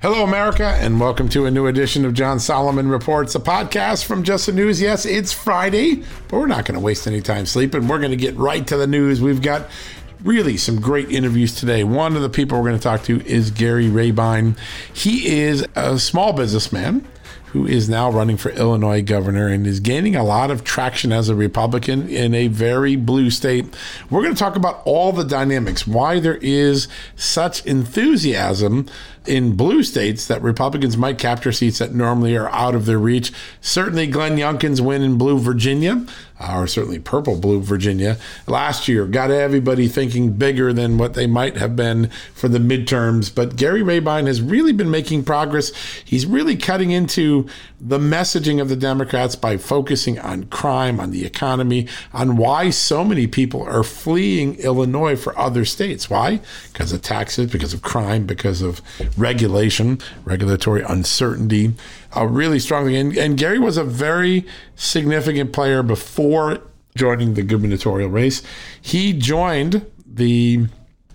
Hello, America, and welcome to a new edition of John Solomon Reports, a podcast from Just the News. Yes, it's Friday, but we're not going to waste any time sleeping. We're going to get right to the news. We've got really some great interviews today. One of the people we're going to talk to is Gary Rabine. He is a small businessman who is now running for Illinois governor and is gaining a lot of traction as a Republican in a very blue state. We're going to talk about all the dynamics, why there is such enthusiasm in blue states that Republicans might capture seats that normally are out of their reach. Certainly, Glenn Youngkin's win in blue Virginia, or certainly purple blue Virginia last year, got everybody thinking bigger than what they might have been for the midterms. But Gary Rabine has really been making progress. He's really cutting into the messaging of the Democrats by focusing on crime, on the economy, on why so many people are fleeing Illinois for other states. Why? Because of taxes, because of crime, because of regulation, regulatory uncertainty, uh, really strongly. And, and Gary was a very significant player before joining the gubernatorial race. He joined the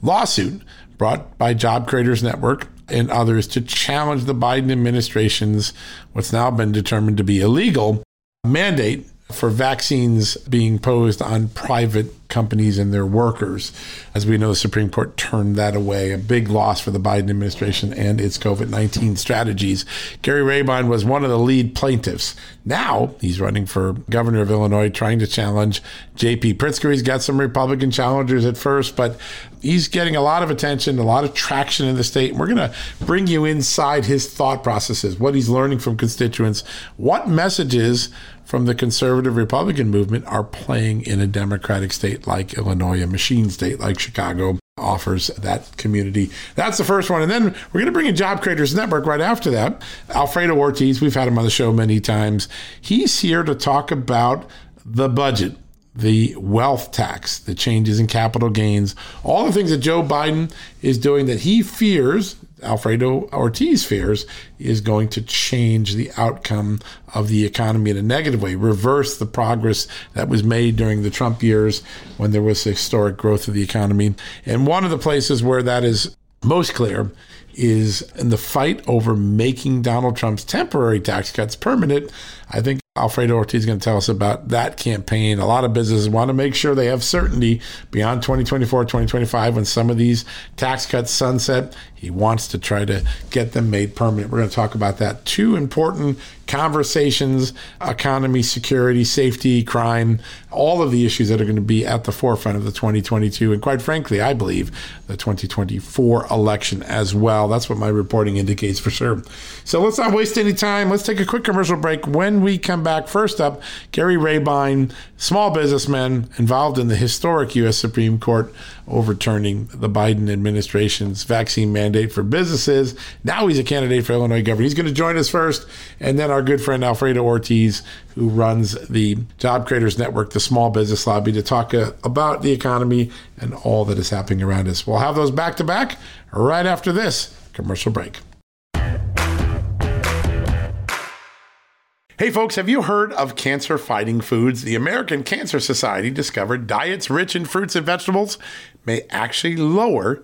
lawsuit brought by Job Creators Network and others to challenge the Biden administration's what's now been determined to be illegal mandate for vaccines being posed on private companies and their workers. As we know, the Supreme Court turned that away, a big loss for the Biden administration and its COVID 19 strategies. Gary Rabine was one of the lead plaintiffs. Now he's running for governor of Illinois, trying to challenge J.B. Pritzker. He's got some Republican challengers at first, but he's getting a lot of attention, a lot of traction in the state. And we're going to bring you inside his thought processes, what he's learning from constituents, what messages from the conservative Republican movement are playing in a Democratic state like Illinois, a machine state like Chicago offers that community. That's the first one. And then we're going to bring in Job Creators Network right after that. Alfredo Ortiz, we've had him on the show many times. He's here to talk about the budget the wealth tax, the changes in capital gains, all the things that Joe Biden is doing that he fears Alfredo Ortiz fears is going to change the outcome of the economy in a negative way, reverse the progress that was made during the Trump years when there was historic growth of the economy. And one of the places where that is most clear is in the fight over making Donald Trump's temporary tax cuts permanent. I think Alfredo Ortiz is going to tell us about that campaign. A lot of businesses want to make sure they have certainty beyond 2024, 2025 when some of these tax cuts sunset. He wants to try to get them made permanent. We're going to talk about that. Two important conversations, economy, security, safety, crime, all of the issues that are going to be at the forefront of the 2022 and quite frankly, I believe the 2024 election as well. That's what my reporting indicates for sure. So let's not waste any time. Let's take a quick commercial break. When we come back, first up, Gary Rabine, small businessman involved in the historic U.S. Supreme Court overturning the Biden administration's vaccine mandate for businesses. Now he's a candidate for Illinois governor. He's going to join us first, and then our good friend Alfredo Ortiz, who runs the Job Creators Network, the Small Business Lobby, to talk uh, about the economy and all that is happening around us. We'll have those back to back right after this commercial break. Hey, folks, have you heard of cancer fighting foods? The American Cancer Society discovered diets rich in fruits and vegetables may actually lower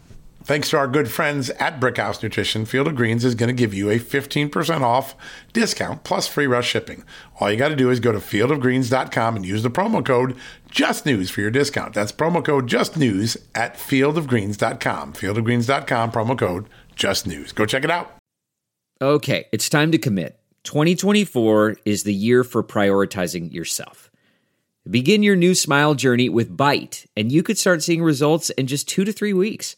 thanks to our good friends at Brickhouse Nutrition, Field of Greens is going to give you a 15% off discount plus free rush shipping. All you got to do is go to fieldofgreens.com and use the promo code JUSTNEWS for your discount. That's promo code JUSTNEWS at fieldofgreens.com. Fieldofgreens.com, promo code JUSTNEWS. Go check it out. Okay, it's time to commit. 2024 is the year for prioritizing yourself. Begin your new smile journey with Byte, and you could start seeing results in just two to three weeks.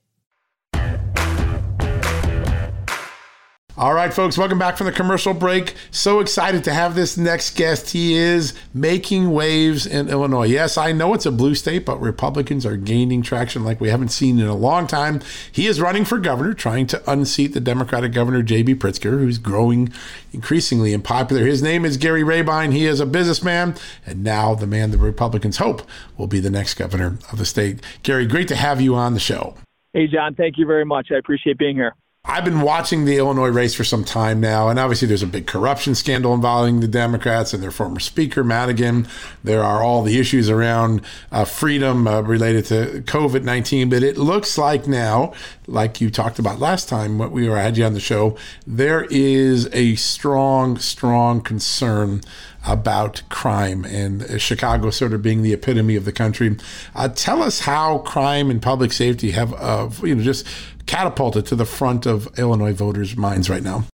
All right, folks, welcome back from the commercial break. So excited to have this next guest. He is making waves in Illinois. Yes, I know it's a blue state, but Republicans are gaining traction like we haven't seen in a long time. He is running for governor, trying to unseat the Democratic governor, J.B. Pritzker, who's growing increasingly unpopular. His name is Gary Rabine. He is a businessman, and now the man the Republicans hope will be the next governor of the state. Gary, great to have you on the show. Hey, John, thank you very much. I appreciate being here. I've been watching the Illinois race for some time now, and obviously there's a big corruption scandal involving the Democrats and their former speaker, Madigan. There are all the issues around uh, freedom uh, related to COVID 19, but it looks like now, like you talked about last time when we were had you on the show, there is a strong, strong concern about crime and Chicago sort of being the epitome of the country. Uh, tell us how crime and public safety have, uh, you know, just catapulted to the front of Illinois voters' minds right now?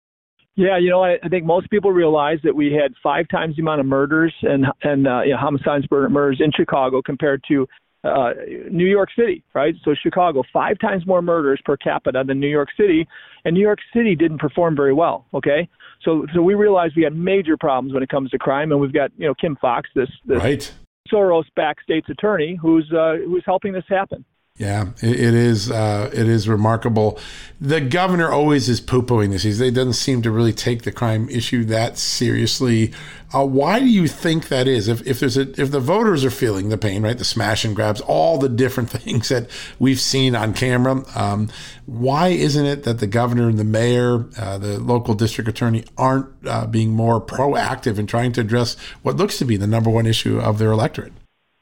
Yeah, you know, I, I think most people realize that we had five times the amount of murders and and uh, you know, homicides, murders in Chicago compared to uh, New York City, right? So Chicago, five times more murders per capita than New York City, and New York City didn't perform very well. Okay, so so we realized we had major problems when it comes to crime, and we've got you know Kim Foxx, this, this right. Soros-backed state's attorney, who's uh, who's helping this happen. Yeah, it, it is. Uh, it is remarkable. The governor always is poo pooing this. He doesn't seem to really take the crime issue that seriously. Uh, why do you think that is? If, if there's a, if the voters are feeling the pain, right, the smash and grabs, all the different things that we've seen on camera, um, why isn't it that the governor and the mayor, uh, the local district attorney, aren't uh, being more proactive in trying to address what looks to be the number one issue of their electorate?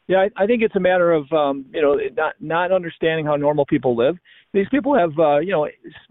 Yeah, I, I think it's a matter of um, you know not not understanding how normal people live. These people have uh, you know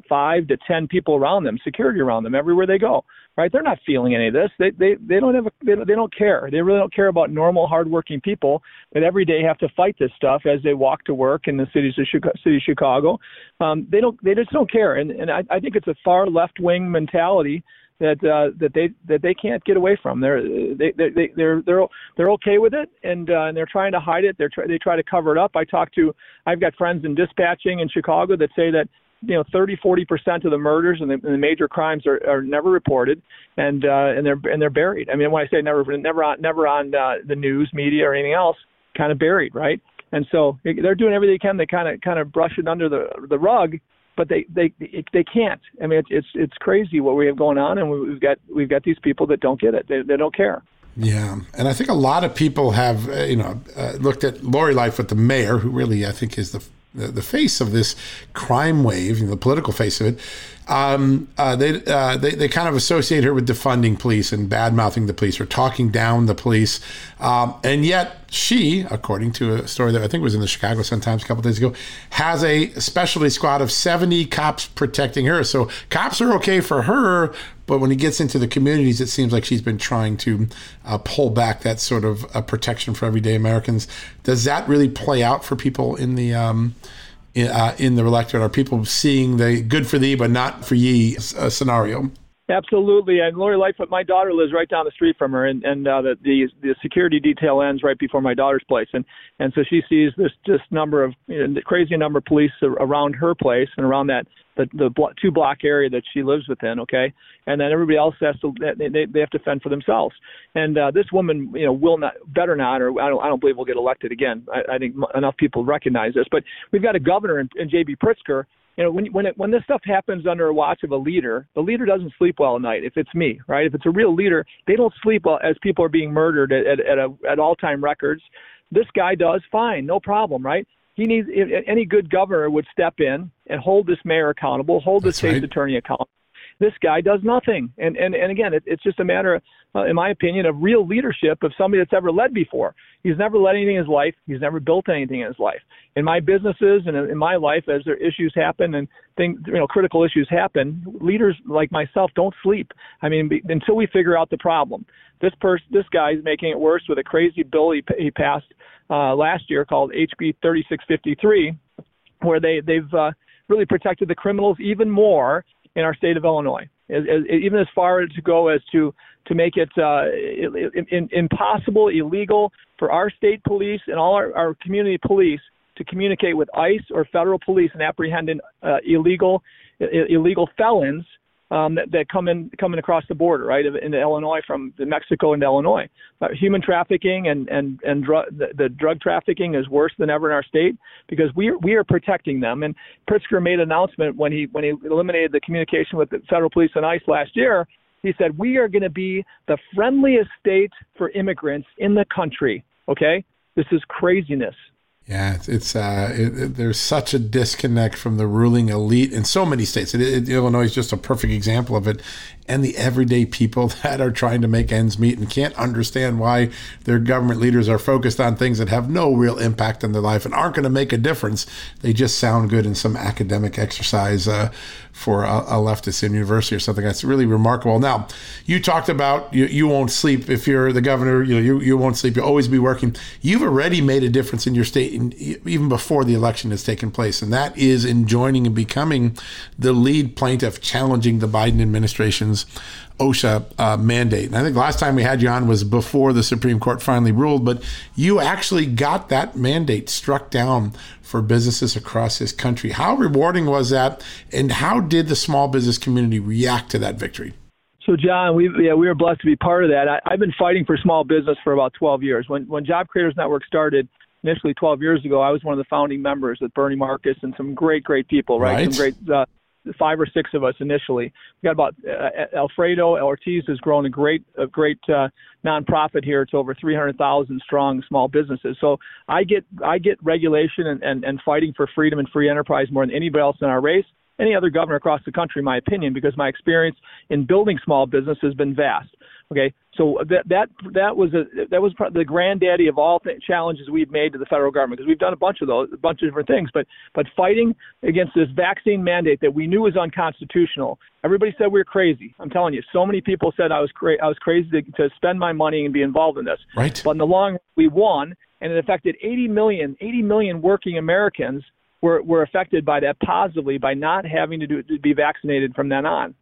five to ten people around them, security around them everywhere they go. Right? They're not feeling any of this. They they they don't have a, they, don't, they don't care. They really don't care about normal, hardworking people that every day have to fight this stuff as they walk to work in the cities of Chicago, city of Chicago. Um, they don't they just don't care, and and I, I think it's a far left wing mentality that uh, that they that they can't get away from. They're they, they they're they're they're okay with it, and uh, and they're trying to hide it. They're try, they try to cover it up. I talk to I've got friends in dispatching in Chicago that say that you know 30 40 percent of the murders and the, and the major crimes are, are never reported and uh and they're and they're buried i mean when i say never never on never on uh, the news media or anything else kind of buried right and so they're doing everything they can they kind of kind of brush it under the the rug but they they they can't. I mean, it's it's it's crazy what we have going on, and we've got we've got these people that don't get it. They they don't care. Yeah, and I think a lot of people have uh, you know uh, looked at Lori Lightfoot, the mayor, who really I think is the the, the face of this crime wave, you know, the political face of it um, uh, they, uh, they they kind of associate her with defunding police and bad mouthing the police or talking down the police, um, and yet she, according to a story that I think was in the Chicago Sun Times a couple days ago, has a specialty squad of seventy cops protecting her. So cops are okay for her, but when he gets into the communities, it seems like she's been trying to uh, pull back that sort of uh, protection for everyday Americans. Does that really play out for people in the um, in, uh, in the electorate? Are people seeing the good for thee but not for ye uh, scenario? Absolutely, and Lori Lightfoot, my daughter lives right down the street from her, and and uh, the, the the security detail ends right before my daughter's place, and and so she sees this just number of you know, crazy number of police around her place and around that the the blo- two block area that she lives within. Okay, and then everybody else has to they they have to fend for themselves, and uh, this woman you know will not better not or I don't I don't believe will get elected again. I, I think m- enough people recognize this, but we've got a governor in, in J.B. Pritzker you know, when when it, when this stuff happens under a watch of a leader, the leader doesn't sleep well at night. If it's me, right? If it's a real leader, they don't sleep well as people are being murdered at at, at, a, at all-time records. This guy does fine, no problem, right? He needs any good governor would step in and hold this mayor accountable, hold the state's right. attorney accountable. This guy does nothing, and and and again, it, it's just a matter, of, uh, in my opinion, of real leadership of somebody that's ever led before. He's never led anything in his life. He's never built anything in his life. In my businesses and in my life, as there issues happen and things, you know, critical issues happen, leaders like myself don't sleep. I mean, be, until we figure out the problem. This person, this guy is making it worse with a crazy bill he, he passed uh, last year called HB 3653, where they they've uh, really protected the criminals even more in our state of Illinois, as, as, even as far to go as to to make it uh, in, in, impossible, illegal for our state police and all our, our community police to communicate with ICE or federal police and apprehend uh, illegal illegal felons um, that, that come in coming across the border, right, into Illinois from Mexico into Illinois. Uh, human trafficking and and and drug the, the drug trafficking is worse than ever in our state because we are, we are protecting them. And Pritzker made an announcement when he when he eliminated the communication with the federal police and ICE last year. He said we are going to be the friendliest state for immigrants in the country. Okay, this is craziness. Yeah, it's, it's uh, it, it, there's such a disconnect from the ruling elite in so many states. Illinois is just a perfect example of it, and the everyday people that are trying to make ends meet and can't understand why their government leaders are focused on things that have no real impact on their life and aren't going to make a difference. They just sound good in some academic exercise uh, for a, a, leftist in university or something. That's really remarkable. Now, you talked about you, you won't sleep if you're the governor. You know, you, you won't sleep. You'll always be working. You've already made a difference in your state in, even before the election has taken place, and that is in joining and becoming the lead plaintiff challenging the Biden OSHA uh, mandate. And I think last time we had you on was before the Supreme Court finally ruled, but you actually got that mandate struck down for businesses across this country. How rewarding was that, and how did the small business community react to that victory? So, John, we yeah we were blessed to be part of that. I, I've been fighting for small business for about 12 years. When when Job Creators Network started initially 12 years ago, I was one of the founding members with Bernie Marcus and some great great people, right? right. Some great uh, five or six of us initially. We got about uh, Alfredo Ortiz has grown a great a great uh, nonprofit here. It's over 300,000 strong small businesses. So I get I get regulation and, and, and fighting for freedom and free enterprise more than anybody else in our race. Any other governor across the country, in my opinion, because my experience in building small business has been vast. Okay, so that that that was a that was the granddaddy of all th- challenges we've made to the federal government because we've done a bunch of those, a bunch of different things. But but fighting against this vaccine mandate that we knew was unconstitutional, everybody said we were crazy. I'm telling you, so many people said I was cra- I was crazy to, to spend my money and be involved in this. Right. But in the long, run, we won, and it affected 80 million 80 million working Americans were were affected by that positively by not having to do to be vaccinated from then on.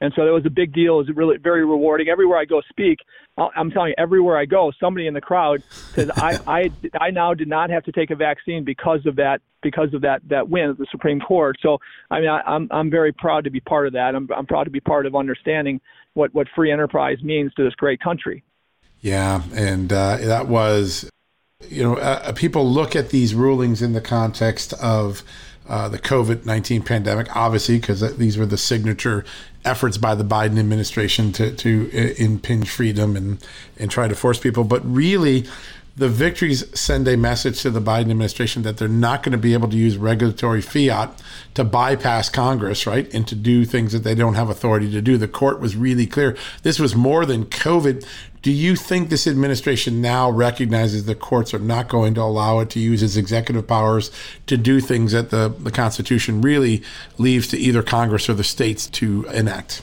And so that was a big deal. It was really very rewarding. Everywhere I go speak, I'm telling you, everywhere I go, somebody in the crowd says, "I, I, I now did not have to take a vaccine because of that, because of that that win at the Supreme Court." So, I mean, I, I'm I'm very proud to be part of that. I'm I'm proud to be part of understanding what what free enterprise means to this great country. Yeah, and uh, that was, you know, uh, people look at these rulings in the context of uh, the COVID 19 pandemic, obviously, because these were the signature efforts by the Biden administration to, to uh, impinge freedom and, and try to force people. But really, the victories send a message to the Biden administration that they're not going to be able to use regulatory fiat to bypass Congress, right? And to do things that they don't have authority to do. The court was really clear. This was more than COVID. Do you think this administration now recognizes the courts are not going to allow it to use its executive powers to do things that the, the Constitution really leaves to either Congress or the states to enact?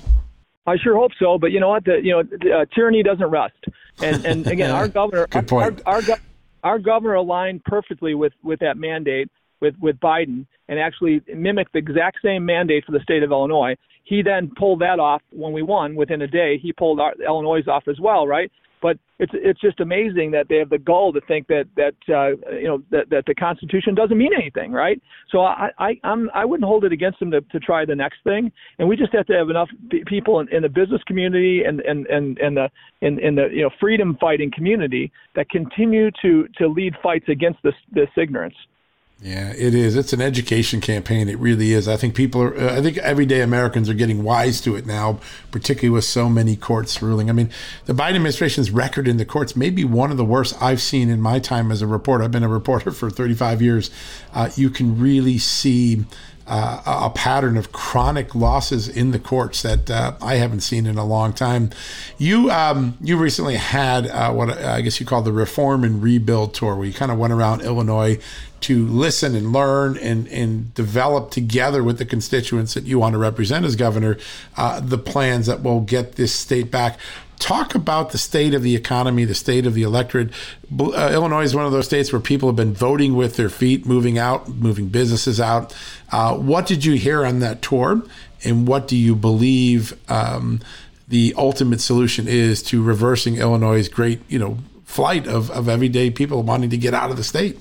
I sure hope so, but you know what? The, you know, the, uh, tyranny doesn't rest. And and again, our governor, Good point. Our, our, our, our governor aligned perfectly with with that mandate with with Biden and actually mimicked the exact same mandate for the state of Illinois. He then pulled that off when we won within a day. He pulled our, Illinois off as well, right? But it's it's just amazing that they have the gall to think that that uh, you know that, that the Constitution doesn't mean anything, right? So I I I'm I wouldn't hold it against them to, to try the next thing, and we just have to have enough people in, in the business community and and and and the in, in the you know freedom fighting community that continue to to lead fights against this this ignorance. Yeah, it is. It's an education campaign. It really is. I think people are, I think everyday Americans are getting wise to it now, particularly with so many courts ruling. I mean, the Biden administration's record in the courts may be one of the worst I've seen in my time as a reporter. I've been a reporter for 35 years. Uh, you can really see uh, a pattern of chronic losses in the courts that uh, I haven't seen in a long time. You um, you recently had uh, what I guess you call the Reform and Rebuild tour, where you kind of went around Illinois to listen and learn and, and develop together with the constituents that you want to represent as governor uh, the plans that will get this state back talk about the state of the economy, the state of the electorate. Uh, Illinois is one of those states where people have been voting with their feet, moving out, moving businesses out. Uh, what did you hear on that tour, and what do you believe um, the ultimate solution is to reversing Illinois' great, you know, flight of, of everyday people wanting to get out of the state?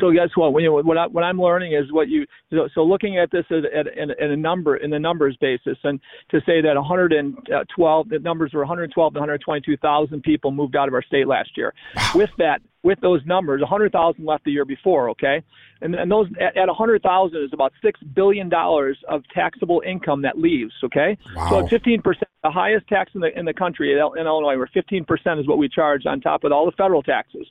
So guess what? When you, what, I, what I'm learning is what you so, so looking at this at, at, at, a number in the numbers basis, and to say that 112 uh, the numbers were 112 to 122,000 people moved out of our state last year. Wow. With that, with those numbers, 100,000 left the year before. Okay, and and those at, at 100,000 is about six billion dollars of taxable income that leaves. Okay, wow. so 15 percent, the highest tax in the in the country in Illinois, where 15 percent is what we charge on top of all the federal taxes.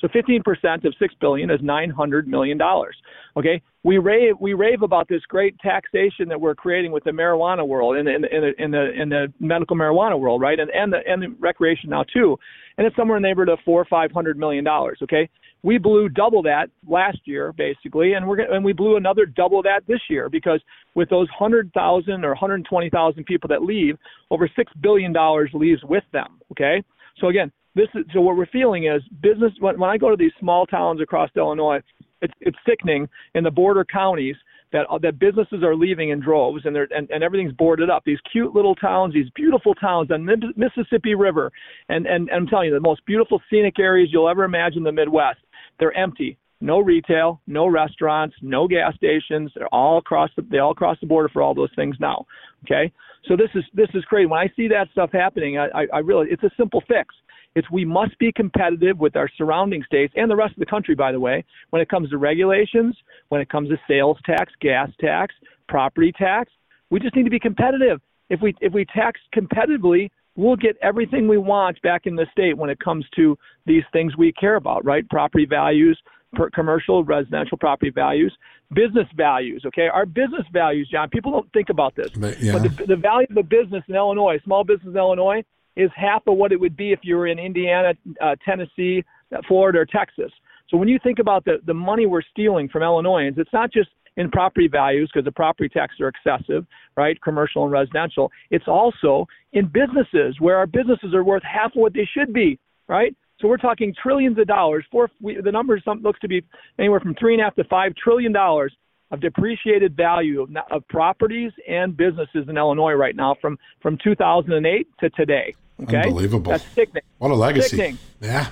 So 15% of 6 billion is 900 million dollars. Okay, we rave we rave about this great taxation that we're creating with the marijuana world the in in in the, in the medical marijuana world, right? And and the and the recreation now too, and it's somewhere in the neighborhood of four or five hundred million dollars. Okay, we blew double that last year basically, and we're and we blew another double that this year because with those hundred thousand or hundred twenty thousand people that leave, over six billion dollars leaves with them. Okay, so again, this is so what we're feeling is business when, when I go to these small towns across Illinois, it's it's sickening in the border counties that uh, that businesses are leaving in droves and they're and, and everything's boarded up. These cute little towns, these beautiful towns on the Mississippi River, and, and and I'm telling you, the most beautiful scenic areas you'll ever imagine in the Midwest. They're empty. No retail, no restaurants, no gas stations. They're all across the they all across the border for all those things now. Okay, so this is this is crazy. When I see that stuff happening, I, I, I really it's a simple fix. It's we must be competitive with our surrounding states and the rest of the country, by the way, when it comes to regulations, when it comes to sales tax, gas tax, property tax. We just need to be competitive. If we if we tax competitively, we'll get everything we want back in the state when it comes to these things we care about, right? Property values, per commercial, residential property values, business values. Okay, our business values, John. People don't think about this, but, yeah. but the, the value of a business in Illinois, small business in Illinois, is half of what it would be if you were in Indiana, uh, Tennessee, Florida, or Texas. So when you think about the the money we're stealing from Illinoisans, it's not just in property values because the property taxes are excessive, right? Commercial and residential. It's also in businesses where our businesses are worth half of what they should be, right? So we're talking trillions of dollars. For we, the number looks to be anywhere from three and a half to five trillion dollars of depreciated value of, of properties and businesses in Illinois right now from from 2008 to today. Okay, unbelievable. That's sickening. What a legacy. Sickening. Yeah.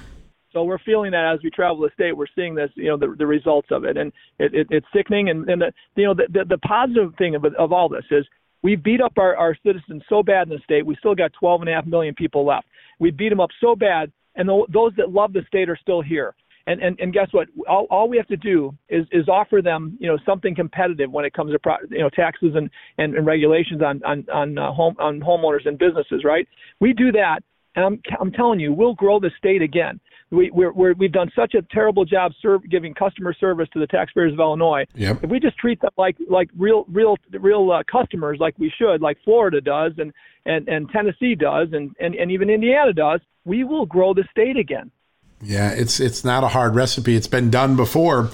So we're feeling that as we travel the state, we're seeing this, you know, the, the results of it, and it, it, it's sickening. And, and the, you know, the, the, the positive thing of, of all this is we beat up our, our citizens so bad in the state. We still got 12 and a half million people left. We beat them up so bad, and the, those that love the state are still here. And, and, and guess what? All, all we have to do is, is offer them, you know, something competitive when it comes to, pro, you know, taxes and, and, and regulations on on on, uh, home, on homeowners and businesses. Right? We do that, and I'm I'm telling you, we'll grow the state again we we're, we're, we've done such a terrible job serve, giving customer service to the taxpayers of Illinois. Yep. If we just treat them like like real real real uh, customers, like we should, like Florida does, and and and Tennessee does, and and, and even Indiana does, we will grow the state again. Yeah, it's it's not a hard recipe. It's been done before,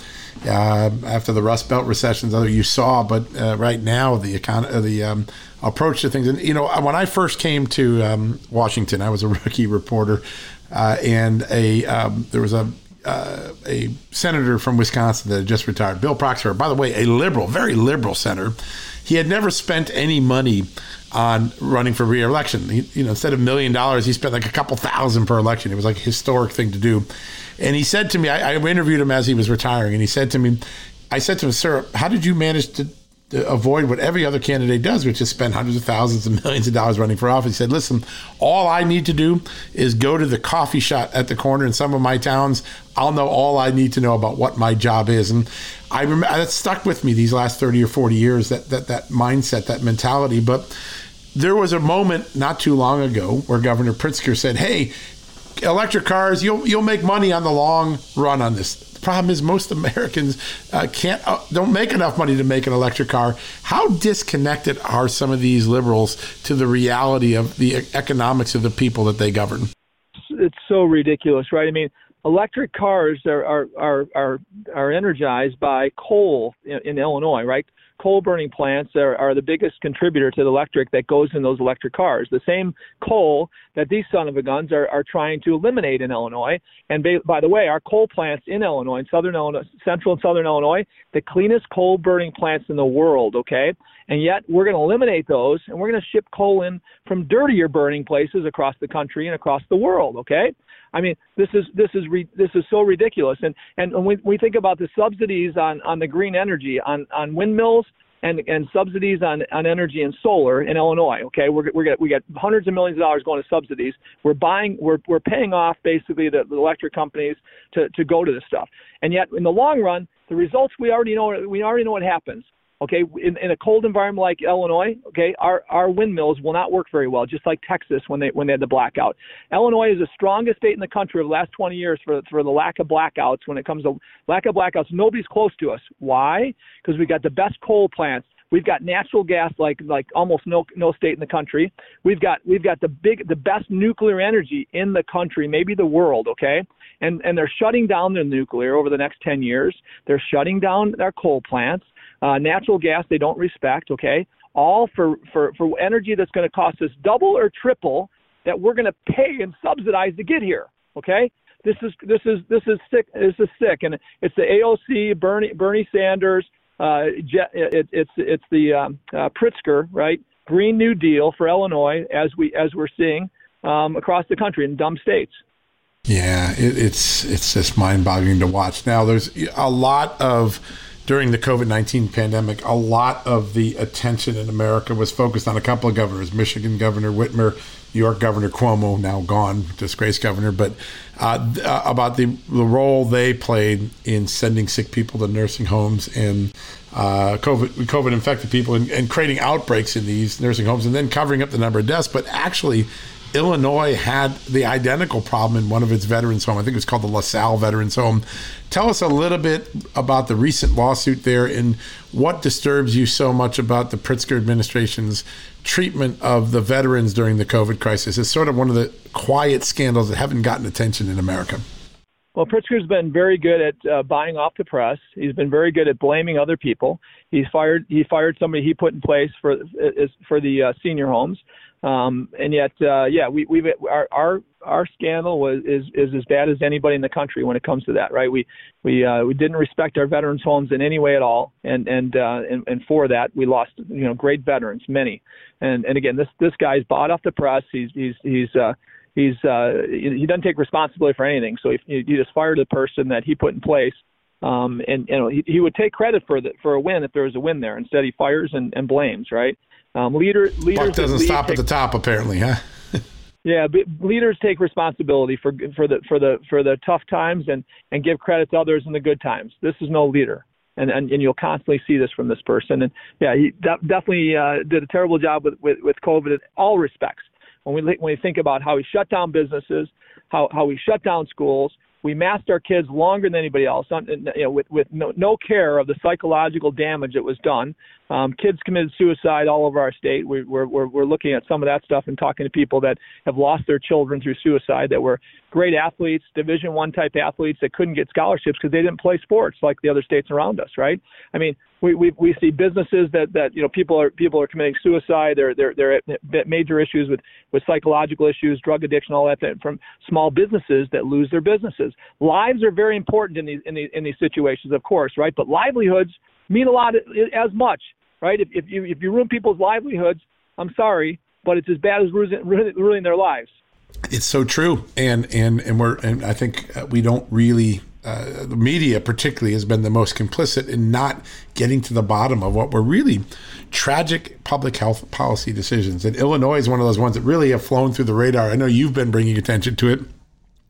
uh, after the Rust Belt recessions, other you saw. But uh, right now, the econ- uh, the um, approach to things, and you know, when I first came to um, Washington, I was a rookie reporter uh, and a um, there was a uh, a senator from Wisconsin that had just retired, Bill Proxmire. By the way, a liberal, very liberal senator. He had never spent any money on running for reelection. He, you know, instead of million dollars, he spent like a couple thousand per election. It was like a historic thing to do. And he said to me, I, I interviewed him as he was retiring, and he said to me, I said to him, Sir, how did you manage to avoid what every other candidate does, which is spend hundreds of thousands and millions of dollars running for office. He said, listen, all I need to do is go to the coffee shop at the corner in some of my towns. I'll know all I need to know about what my job is. And I remember that stuck with me these last 30 or 40 years, that, that, that mindset, that mentality. But there was a moment not too long ago where Governor Pritzker said, hey, electric cars, you'll, you'll make money on the long run on this The problem is most Americans uh, can't uh, don't make enough money to make an electric car. How disconnected are some of these liberals to the reality of the economics of the people that they govern? It's so ridiculous, right? I mean, electric cars are are are are, are energized by coal in, in Illinois, right? coal burning plants are, are the biggest contributor to the electric that goes in those electric cars. The same coal that these son of a guns are, are trying to eliminate in Illinois. And by, by the way, our coal plants in Illinois, in southern Illinois, central and southern Illinois, the cleanest coal burning plants in the world, okay? And yet we're going to eliminate those and we're going to ship coal in from dirtier burning places across the country and across the world, okay? I mean, this is this is re, this is so ridiculous. And and when we, we think about the subsidies on on the green energy on on windmills and and subsidies on on energy and solar in Illinois. Okay, we're we got we got hundreds of millions of dollars going to subsidies. We're buying we're we're paying off basically the, the electric companies to to go to this stuff. And yet in the long run, the results we already know we already know what happens. Okay, in, in a cold environment like Illinois, okay, our, our windmills will not work very well, just like Texas when they when they had the blackout. Illinois is the strongest state in the country over the last 20 years for for the lack of blackouts. When it comes to lack of blackouts, nobody's close to us. Why? Because we've got the best coal plants. We've got natural gas like like almost no no state in the country. We've got we've got the big the best nuclear energy in the country, maybe the world. Okay, and and they're shutting down their nuclear over the next 10 years. They're shutting down their coal plants. Uh, natural gas they don't respect. Okay, all for for for energy that's going to cost us double or triple that we're going to pay and subsidize to get here. Okay, this is this is this is sick. This is sick, and it's the AOC, Bernie Bernie Sanders. Uh, it, it's it's the um, uh, Pritzker right Green New Deal for Illinois as we as we're seeing um, across the country in dumb states. Yeah, it, it's it's just mind-boggling to watch. Now, there's a lot of during the COVID 19 pandemic, a lot of the attention in America was focused on a couple of governors Michigan Governor Whitmer, New York Governor Cuomo, now gone, disgraced governor, but uh, uh, about the, the role they played in sending sick people to nursing homes and uh, COVID, COVID infected people and, and creating outbreaks in these nursing homes and then covering up the number of deaths. But actually, Illinois had the identical problem in one of its veterans' home. I think it was called the LaSalle Veterans Home. Tell us a little bit about the recent lawsuit there and what disturbs you so much about the Pritzker administration's treatment of the veterans during the COVID crisis. It's sort of one of the quiet scandals that haven't gotten attention in America. Well, Pritzker's been very good at uh, buying off the press. He's been very good at blaming other people. He's fired. He fired somebody he put in place for for the uh, senior homes. Um, and yet, uh, yeah, we, we've our, our our scandal was is is as bad as anybody in the country when it comes to that, right? We we uh, we didn't respect our veterans' homes in any way at all, and and uh, and, and for that we lost you know great veterans, many. And and again, this this guy's bought off the press. He's he's he's uh, he's uh, he doesn't take responsibility for anything. So if he just fired the person that he put in place, um, and you know he, he would take credit for the for a win if there was a win there. Instead, he fires and, and blames. Right? Um, leader leaders Buck doesn't stop take, at the top, apparently, huh? yeah, leaders take responsibility for for the for the for the tough times and and give credit to others in the good times. This is no leader. And, and, and you'll constantly see this from this person. And yeah, he de- definitely uh, did a terrible job with, with, with COVID in all respects when we when we think about how we shut down businesses, how how we shut down schools, we masked our kids longer than anybody else, you know, with with no, no care of the psychological damage that was done. Um, kids committed suicide all over our state. We, we're, we're we're looking at some of that stuff and talking to people that have lost their children through suicide that were great athletes, Division One type athletes that couldn't get scholarships because they didn't play sports like the other states around us. Right? I mean, we we we see businesses that that you know people are people are committing suicide. They're they're they're at major issues with with psychological issues, drug addiction, all that from small businesses that lose their businesses. Lives are very important in these in these in these situations, of course, right? But livelihoods mean a lot as much, right? If if you if you ruin people's livelihoods, I'm sorry, but it's as bad as ruining, ruining their lives. It's so true, and and and we're and I think uh, we don't really uh, the media particularly has been the most complicit in not getting to the bottom of what were really tragic public health policy decisions. And Illinois is one of those ones that really have flown through the radar. I know you've been bringing attention to it.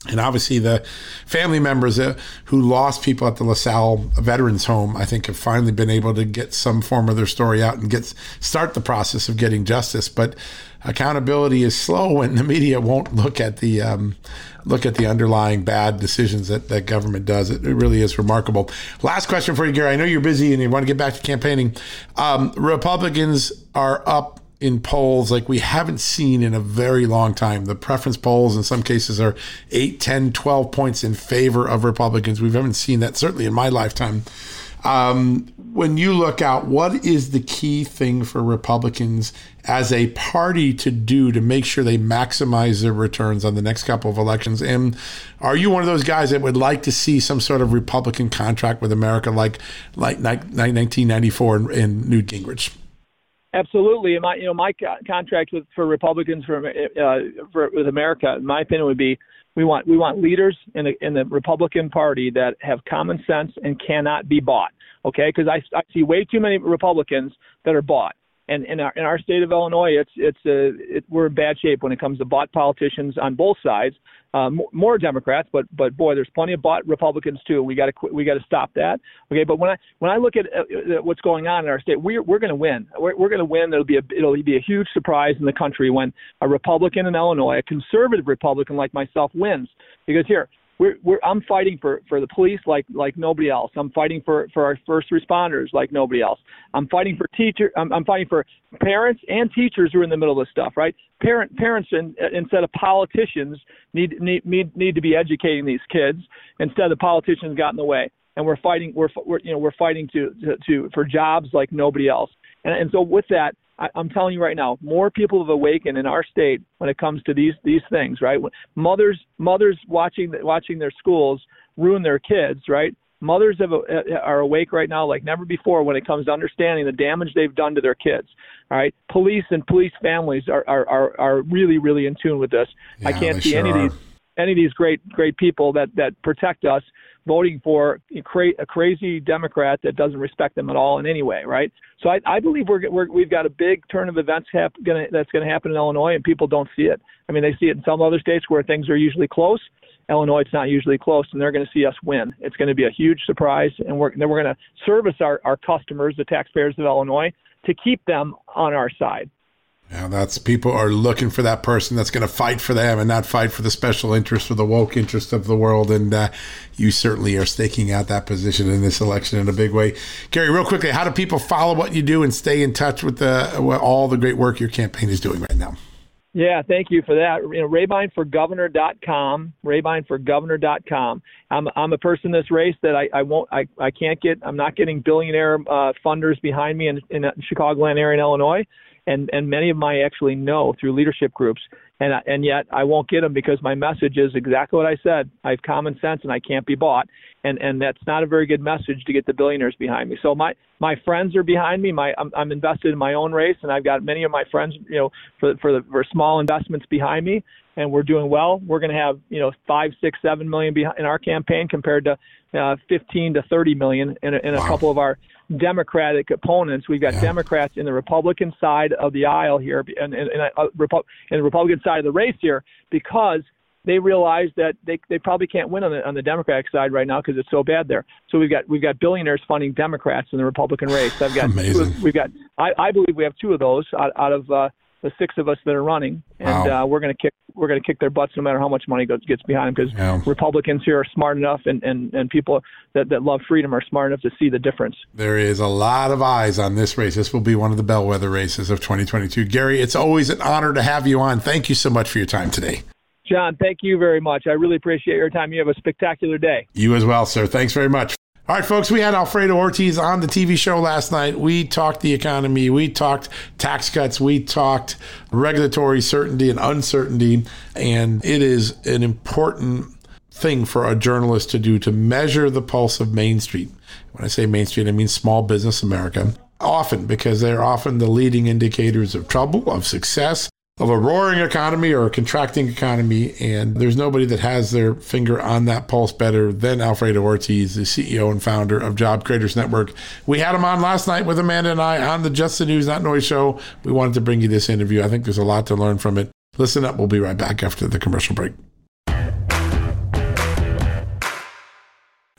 And obviously, the family members who lost people at the LaSalle Veterans Home, I think, have finally been able to get some form of their story out and get start the process of getting justice. But accountability is slow when the media won't look at the um, look at the underlying bad decisions that, that government does. It, it, really is remarkable. Last question for you, Gary. I know you're busy and you want to get back to campaigning. Um, Republicans are up in polls like we haven't seen in a very long time. The preference polls in some cases are 8, 10, 12 points in favor of Republicans. We haven't seen that certainly in my lifetime. Um, when you look out, what is the key thing for Republicans as a party to do to make sure they maximize their returns on the next couple of elections? And are you one of those guys that would like to see some sort of Republican contract with America, like like, like 1994 and, and Newt Gingrich? Absolutely, and my you know my contract with for Republicans for, uh, for with America, in my opinion, would be we want we want leaders in the in the Republican Party that have common sense and cannot be bought. Okay, because I, I see way too many Republicans that are bought. And in our in our state of Illinois, it's it's a, uh, it, we're in bad shape when it comes to bought politicians on both sides uh, more Democrats, but but boy, there's plenty of bought Republicans too. We got to we got to stop that. Okay, but when I when I look at uh, what's going on in our state, we're we're going to win. We're, we're going to win. It'll be a it'll be a huge surprise in the country when a Republican in Illinois, a conservative Republican like myself, wins. Because here, we're, we're, I'm fighting for, for the police like, like nobody else. I'm fighting for, for our first responders like nobody else. I'm fighting for teacher. I'm, I'm fighting for parents and teachers who are in the middle of this stuff, right? Parent, parents in, instead of politicians need, need, need, need to be educating these kids instead the politicians got in the way. And we're fighting, we're, we're you know, we're fighting to, to, to, for jobs like nobody else. And, and so with that, I, I'm telling you right now, more people have awakened in our state when it comes to these these things. Right, mothers mothers watching watching their schools ruin their kids. Right, mothers have, uh, are awake right now like never before when it comes to understanding the damage they've done to their kids. All right, police and police families are are are, are really really in tune with this. Yeah, I can't see sure any are. of these any of these great great people that that protect us voting for a crazy Democrat that doesn't respect them at all in any way, right? So I, I believe we're, we're we've got a big turn of events hap- gonna, that's going to happen in Illinois, and people don't see it. I mean, they see it in some other states where things are usually close. Illinois, it's not usually close, and they're going to see us win. It's going to be a huge surprise, and we're then we're going to service our our customers, the taxpayers of Illinois, to keep them on our side. Yeah, that's people are looking for that person that's going to fight for them and not fight for the special interest or the woke interest of the world. And uh, you certainly are staking out that position in this election in a big way. Gary, real quickly, how do people follow what you do and stay in touch with the, all the great work your campaign is doing right now? Yeah, thank you for that. You know, RabineForGovernor.com, RabineForGovernor.com. I'm I'm a person in this race that I, I won't I, I can't get I'm not getting billionaire uh, funders behind me in in the Chicagoland area in Illinois and and many of them I actually know through leadership groups, and and yet I won't get them because my message is exactly what I said. I have common sense and I can't be bought, and and that's not a very good message to get the billionaires behind me. So my my friends are behind me. My I'm, I'm invested in my own race, and I've got many of my friends, you know, for for the for small investments behind me, and we're doing well. We're going to have you know five, six, seven million behind in our campaign compared to uh, 15 to 30 million in a, in a wow. couple of our Democratic opponents. We've got yeah. Democrats in the Republican side of the aisle here, and, and, and, uh, Repu- and the Republican side of the race here, because they realize that they they probably can't win on the on the Democratic side right now because it's so bad there. So we've got we've got billionaires funding Democrats in the Republican race. I've got Amazing. we've got I, I believe we have two of those out, out of uh, the six of us that are running, and wow. uh, we're going to kick we're going to kick their butts no matter how much money goes, gets behind them because yeah. Republicans here are smart enough and, and, and people that, that love freedom are smart enough to see the difference. There is a lot of eyes on this race. This will be one of the bellwether races of 2022. Gary, it's always an honor to have you on. Thank you so much for your time today. John, thank you very much. I really appreciate your time. You have a spectacular day. You as well, sir. Thanks very much. All right, folks, we had Alfredo Ortiz on the TV show last night. We talked the economy, we talked tax cuts, we talked regulatory certainty and uncertainty. And it is an important thing for a journalist to do to measure the pulse of Main Street. When I say Main Street, I mean small business America. Often, because they're often the leading indicators of trouble, of success, of a roaring economy or a contracting economy. And there's nobody that has their finger on that pulse better than Alfredo Ortiz, the CEO and founder of Job Creators Network. We had him on last night with Amanda and I on the Just the News, Not Noise show. We wanted to bring you this interview. I think there's a lot to learn from it. Listen up. We'll be right back after the commercial break.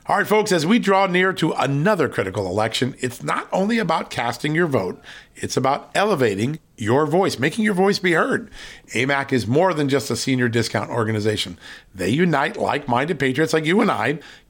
All right, folks, as we draw near to another critical election, it's not only about casting your vote, it's about elevating your voice, making your voice be heard. AMAC is more than just a senior discount organization. They unite like minded patriots like you and I,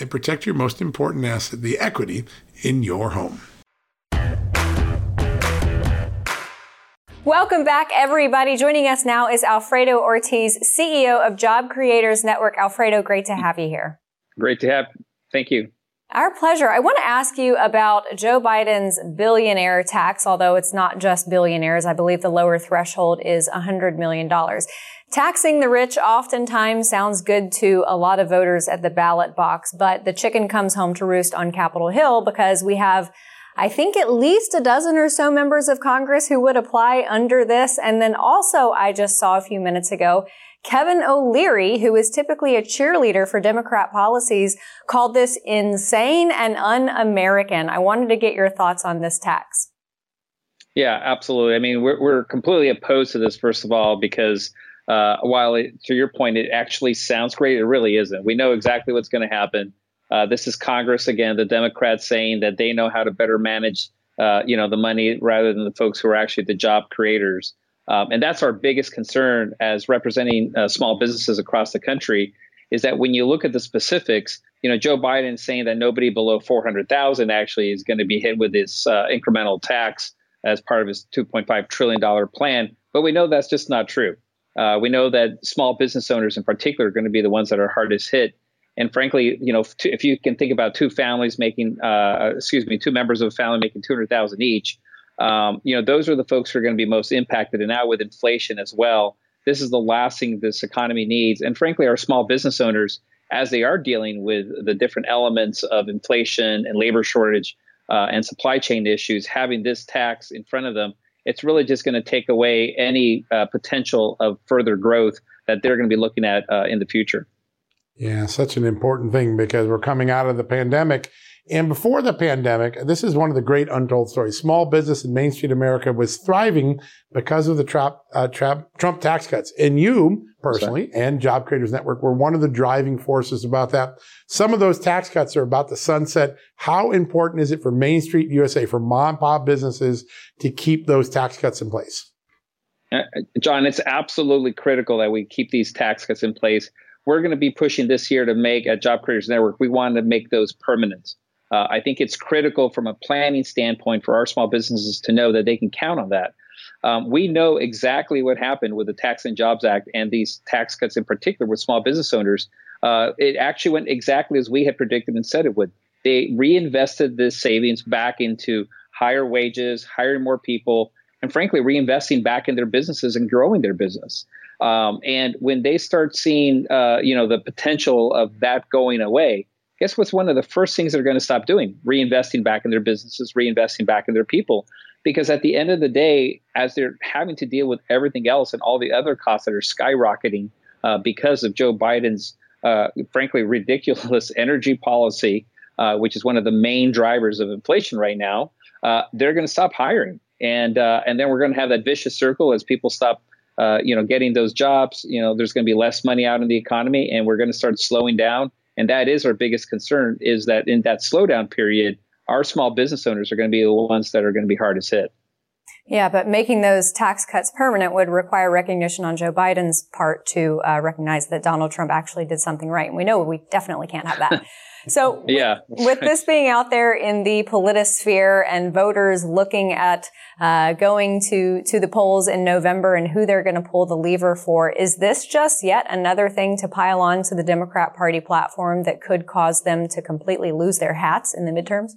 and protect your most important asset, the equity in your home. Welcome back, everybody. Joining us now is Alfredo Ortiz, CEO of Job Creators Network. Alfredo, great to have you here. Great to have. Thank you. Our pleasure. I want to ask you about Joe Biden's billionaire tax, although it's not just billionaires. I believe the lower threshold is $100 million. Taxing the rich oftentimes sounds good to a lot of voters at the ballot box, but the chicken comes home to roost on Capitol Hill because we have I think at least a dozen or so members of Congress who would apply under this. And then also, I just saw a few minutes ago, Kevin O'Leary, who is typically a cheerleader for Democrat policies, called this insane and un-American. I wanted to get your thoughts on this tax. Yeah, absolutely. I mean, we're, we're completely opposed to this, first of all, because uh, while it, to your point, it actually sounds great, it really isn't. We know exactly what's going to happen. Uh, this is Congress again, the Democrats saying that they know how to better manage, uh, you know, the money rather than the folks who are actually the job creators. Um, and that's our biggest concern as representing uh, small businesses across the country is that when you look at the specifics, you know, Joe Biden saying that nobody below 400,000 actually is going to be hit with this uh, incremental tax as part of his 2.5 trillion dollar plan, but we know that's just not true. Uh, we know that small business owners in particular are going to be the ones that are hardest hit and frankly, you know, if you can think about two families making, uh, excuse me, two members of a family making two hundred thousand each, um, you know, those are the folks who are going to be most impacted. And now with inflation as well, this is the last thing this economy needs. And frankly, our small business owners, as they are dealing with the different elements of inflation and labor shortage uh, and supply chain issues, having this tax in front of them, it's really just going to take away any uh, potential of further growth that they're going to be looking at uh, in the future. Yeah, such an important thing because we're coming out of the pandemic. And before the pandemic, this is one of the great untold stories. Small business in Main Street America was thriving because of the trap, uh, trap, Trump tax cuts. And you personally and Job Creators Network were one of the driving forces about that. Some of those tax cuts are about the sunset. How important is it for Main Street USA, for mom and pop businesses to keep those tax cuts in place? Uh, John, it's absolutely critical that we keep these tax cuts in place we're going to be pushing this year to make at Job Creators Network, we want to make those permanent. Uh, I think it's critical from a planning standpoint for our small businesses to know that they can count on that. Um, we know exactly what happened with the Tax and Jobs Act and these tax cuts in particular with small business owners. Uh, it actually went exactly as we had predicted and said it would. They reinvested this savings back into higher wages, hiring more people, and frankly, reinvesting back in their businesses and growing their business. Um, and when they start seeing, uh, you know, the potential of that going away, guess what's one of the first things they're going to stop doing? Reinvesting back in their businesses, reinvesting back in their people. Because at the end of the day, as they're having to deal with everything else and all the other costs that are skyrocketing uh, because of Joe Biden's, uh, frankly, ridiculous energy policy, uh, which is one of the main drivers of inflation right now, uh, they're going to stop hiring. And, uh, and then we're going to have that vicious circle as people stop uh, you know, getting those jobs, you know, there's going to be less money out in the economy, and we're going to start slowing down. And that is our biggest concern: is that in that slowdown period, our small business owners are going to be the ones that are going to be hardest hit. Yeah, but making those tax cuts permanent would require recognition on Joe Biden's part to uh, recognize that Donald Trump actually did something right. And we know we definitely can't have that. So yeah. with this being out there in the politisphere and voters looking at uh, going to to the polls in November and who they're going to pull the lever for, is this just yet another thing to pile on to the Democrat Party platform that could cause them to completely lose their hats in the midterms?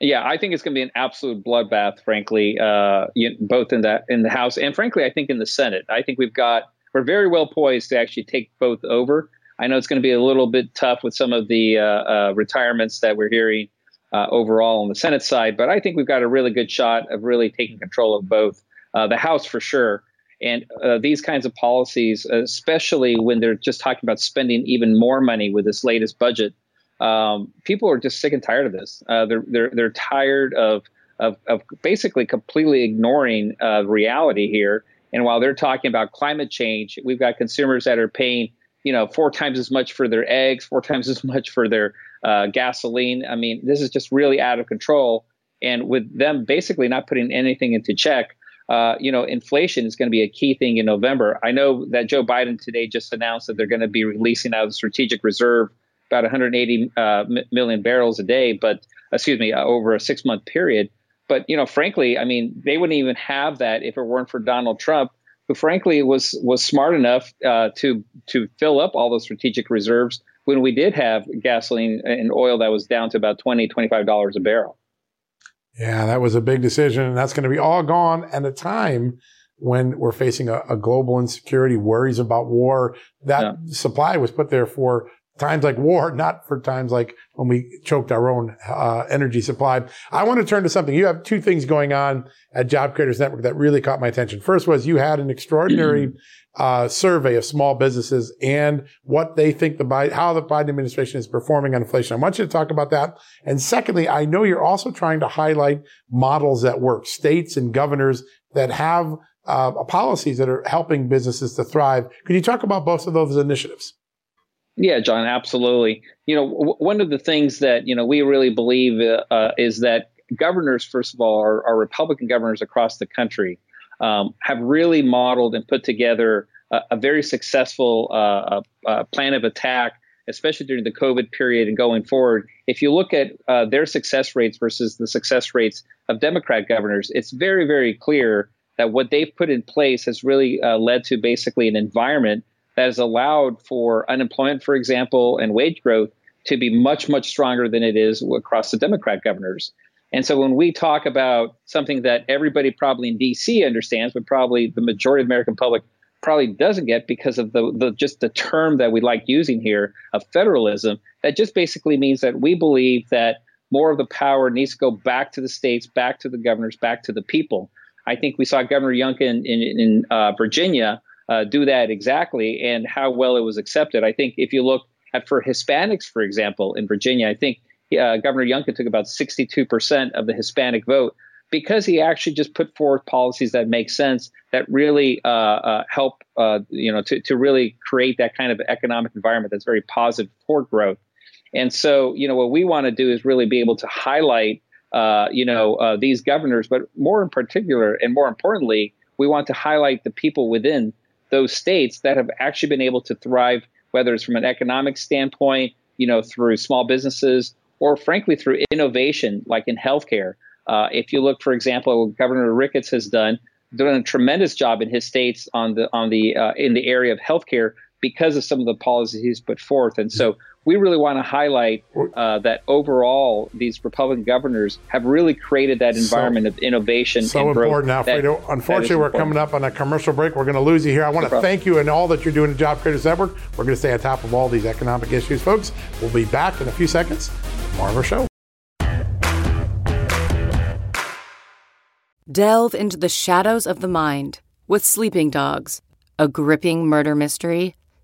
Yeah, I think it's going to be an absolute bloodbath, frankly, uh, both in that in the House and frankly, I think in the Senate. I think we've got we're very well poised to actually take both over. I know it's going to be a little bit tough with some of the uh, uh, retirements that we're hearing uh, overall on the Senate side, but I think we've got a really good shot of really taking control of both. Uh, the House for sure. And uh, these kinds of policies, especially when they're just talking about spending even more money with this latest budget, um, people are just sick and tired of this. Uh, they're they're they're tired of of, of basically completely ignoring reality here. And while they're talking about climate change, we've got consumers that are paying you know, four times as much for their eggs, four times as much for their uh, gasoline. I mean, this is just really out of control. And with them basically not putting anything into check, uh, you know, inflation is going to be a key thing in November. I know that Joe Biden today just announced that they're going to be releasing out of the strategic reserve about 180 uh, million barrels a day, but excuse me, uh, over a six month period. But you know, frankly, I mean, they wouldn't even have that if it weren't for Donald Trump, who frankly was was smart enough uh, to to fill up all those strategic reserves when we did have gasoline and oil that was down to about 20 25 dollars a barrel. Yeah, that was a big decision, and that's going to be all gone at a time when we're facing a, a global insecurity, worries about war. That yeah. supply was put there for times like war, not for times like when we choked our own uh, energy supply. I want to turn to something. You have two things going on at Job Creators Network that really caught my attention. First was you had an extraordinary uh, survey of small businesses and what they think the Biden, how the Biden administration is performing on inflation. I want you to talk about that. And secondly, I know you're also trying to highlight models that work, states and governors that have uh, policies that are helping businesses to thrive. Could you talk about both of those initiatives? Yeah, John, absolutely. You know, w- one of the things that you know we really believe uh, uh, is that governors, first of all, our, Republican governors across the country, um, have really modeled and put together a, a very successful uh, uh, uh, plan of attack, especially during the COVID period and going forward. If you look at uh, their success rates versus the success rates of Democrat governors, it's very, very clear that what they've put in place has really led to basically an environment that has allowed for unemployment, for example, and wage growth to be much, much stronger than it is across the Democrat governors. And so when we talk about something that everybody probably in DC understands, but probably the majority of the American public probably doesn't get because of the, the just the term that we like using here of federalism, that just basically means that we believe that more of the power needs to go back to the states, back to the governors, back to the people. I think we saw Governor Youngkin in, in, in uh, Virginia uh, do that exactly and how well it was accepted. I think if you look at for Hispanics, for example, in Virginia, I think uh, Governor Youngkin took about 62% of the Hispanic vote because he actually just put forth policies that make sense that really uh, uh, help uh, you know to, to really create that kind of economic environment that's very positive for growth. And so you know what we want to do is really be able to highlight uh, you know uh, these governors, but more in particular and more importantly, we want to highlight the people within those states that have actually been able to thrive, whether it's from an economic standpoint, you know, through small businesses, or frankly through innovation, like in healthcare. Uh, if you look, for example, Governor Ricketts has done, done a tremendous job in his states on the on the uh, in the area of healthcare because of some of the policies he's put forth. And so we really want to highlight uh, that overall, these Republican governors have really created that environment so, of innovation. So important, Alfredo. That, Unfortunately, we're coming up on a commercial break. We're going to lose you here. I want no to problem. thank you and all that you're doing at Job Creators Network. We're going to stay on top of all these economic issues, folks. We'll be back in a few seconds. More of our show. Delve into the shadows of the mind with Sleeping Dogs, a gripping murder mystery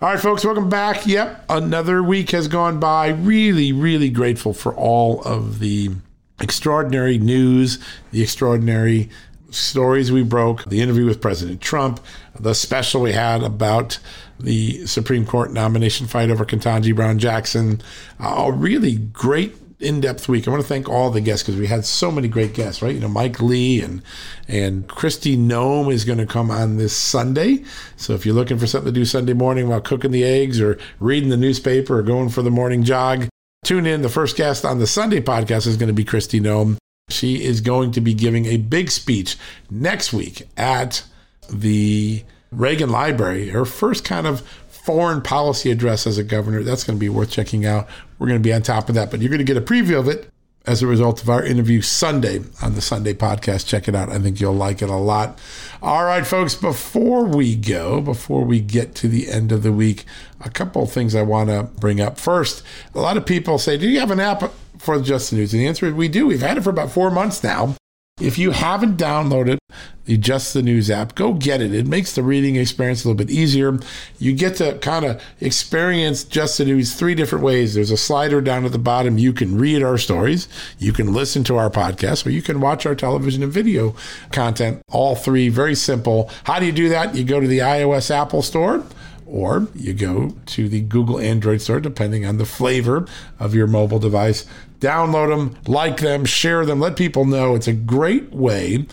All right, folks, welcome back. Yep, another week has gone by. Really, really grateful for all of the extraordinary news, the extraordinary stories we broke, the interview with President Trump, the special we had about the Supreme Court nomination fight over Ketanji Brown Jackson. Uh, a really great in-depth week. I want to thank all the guests because we had so many great guests, right? You know, Mike Lee and and Kristi Noem is going to come on this Sunday. So if you're looking for something to do Sunday morning while cooking the eggs or reading the newspaper or going for the morning jog, tune in. The first guest on the Sunday podcast is going to be Kristi Noem. She is going to be giving a big speech next week at the Reagan Library. Her first kind of foreign policy address as a governor. That's going to be worth checking out. We're going to be on top of that, but you're going to get a preview of it as a result of our interview Sunday on the Sunday podcast. Check it out. I think you'll like it a lot. All right, folks, before we go, before we get to the end of the week, a couple of things I want to bring up. First, a lot of people say, Do you have an app for Just the News? And the answer is we do. We've had it for about four months now. If you haven't downloaded the Just the News app, go get it. It makes the reading experience a little bit easier. You get to kind of experience Just the News three different ways. There's a slider down at the bottom. You can read our stories, you can listen to our podcast, or you can watch our television and video content. All three very simple. How do you do that? You go to the iOS Apple Store or you go to the Google Android store, depending on the flavor of your mobile device. Download them, like them, share them, let people know. It's a great way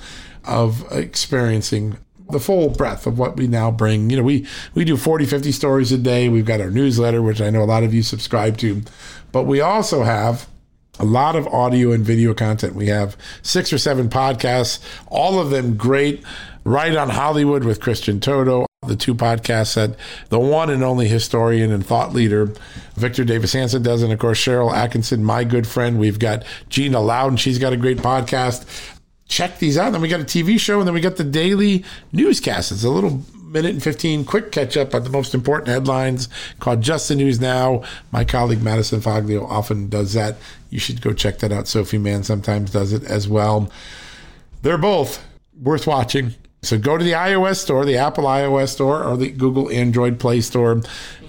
of experiencing the full breadth of what we now bring. You know, we, we do 40, 50 stories a day. We've got our newsletter, which I know a lot of you subscribe to, but we also have a lot of audio and video content. We have six or seven podcasts, all of them great. Right on Hollywood with Christian Toto, the two podcasts that the one and only historian and thought leader Victor Davis Hanson does, and of course Sharyl Attkisson, my good friend. We've got Gina Loudon; she's got a great podcast. Check these out. Then we got a TV show, and then we got the daily newscast. It's a little minute and 15 quick catch up on the most important headlines called Just the News Now. My colleague Madison Foglio often does that. You should go check that out. Sophie Mann sometimes does it as well. They're both worth watching. So go to the iOS store, the Apple iOS store, or the Google Android Play Store,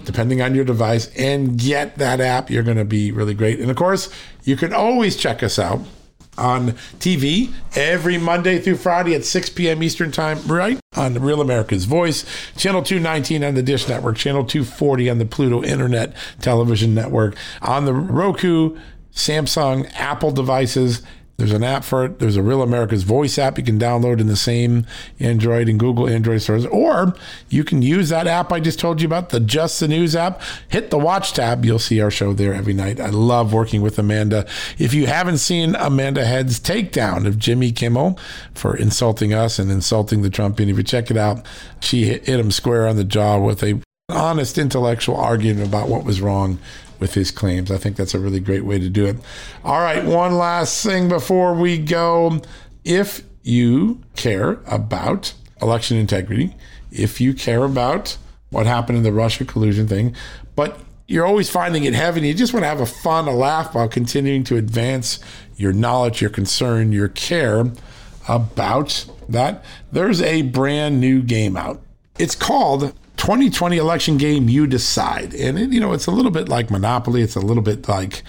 depending on your device, and get that app. You're going to be really great. And of course, you can always check us out on TV every Monday through Friday at 6 p.m. Eastern Time, right on Real America's Voice, Channel 219 on the Dish Network, Channel 240 on the Pluto Internet Television Network, on the Roku, Samsung, Apple devices, there's an app for it. There's a Real America's Voice app you can download in the same Android and Google Android stores. Or you can use that app I just told you about, the Just the News app. Hit the watch tab. You'll see our show there every night. I love working with Amanda. If you haven't seen Amanda Head's takedown of Jimmy Kimmel for insulting us and insulting the Trump you check it out. She hit him square on the jaw with a honest intellectual argument about what was wrong with his claims. I think that's a really great way to do it. All right, one last thing before we go. If you care about election integrity, if you care about what happened in the Russia collusion thing, but you're always finding it heavy and you just want to have a fun, a laugh while continuing to advance your knowledge, your concern, your care about that, there's a brand new game out. It's called 2020 election game, you decide. And, it, you know, it's a little bit like Monopoly, it's a little bit like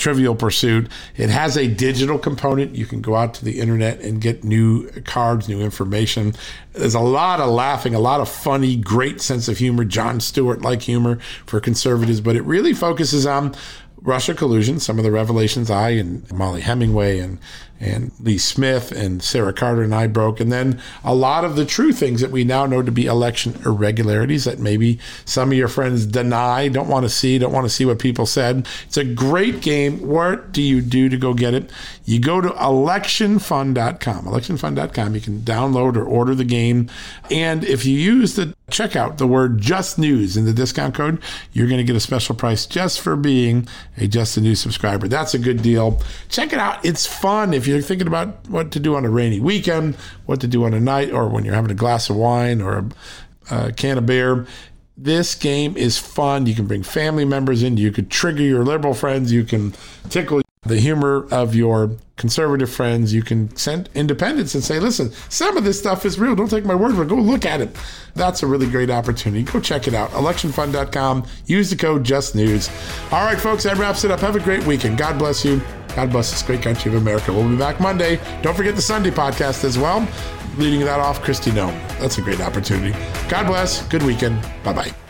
Trivial Pursuit. It has a digital component. You can go out to the internet and get new cards, new information. There's a lot of laughing, a lot of funny, great sense of humor, Jon Stewart like humor for conservatives, but it really focuses on Russia collusion, some of the revelations I and Mollie Hemingway and and Lee Smith and Sarah Carter and I broke, and then a lot of the true things that we now know to be election irregularities that maybe some of your friends deny, don't want to see, don't want to see what people said. It's a great game. What do you do to go get it? You go to electionfund.com. Electionfund.com. You can download or order the game, and if you use the checkout the word just news in the discount code, you're going to get a special price just for being a Just a new subscriber. That's a good deal. Check it out. It's fun if you're thinking about what to do on a rainy weekend, what to do on a night, or when you're having a glass of wine or a, a can of beer. This game is fun. You can bring family members in. You could trigger your liberal friends. You can tickle the humor of your conservative friends. You can send independents and say, listen, some of this stuff is real. Don't take my word for it. Go look at it. That's a really great opportunity. Go check it out. Electionfund.com. Use the code JustNews. All right, folks, that wraps it up. Have a great weekend. God bless you. God bless this great country of America. We'll be back Monday. Don't forget the Sunday podcast as well. Leading that off, Kristi Noem. That's a great opportunity. God bless. Good weekend. Bye bye.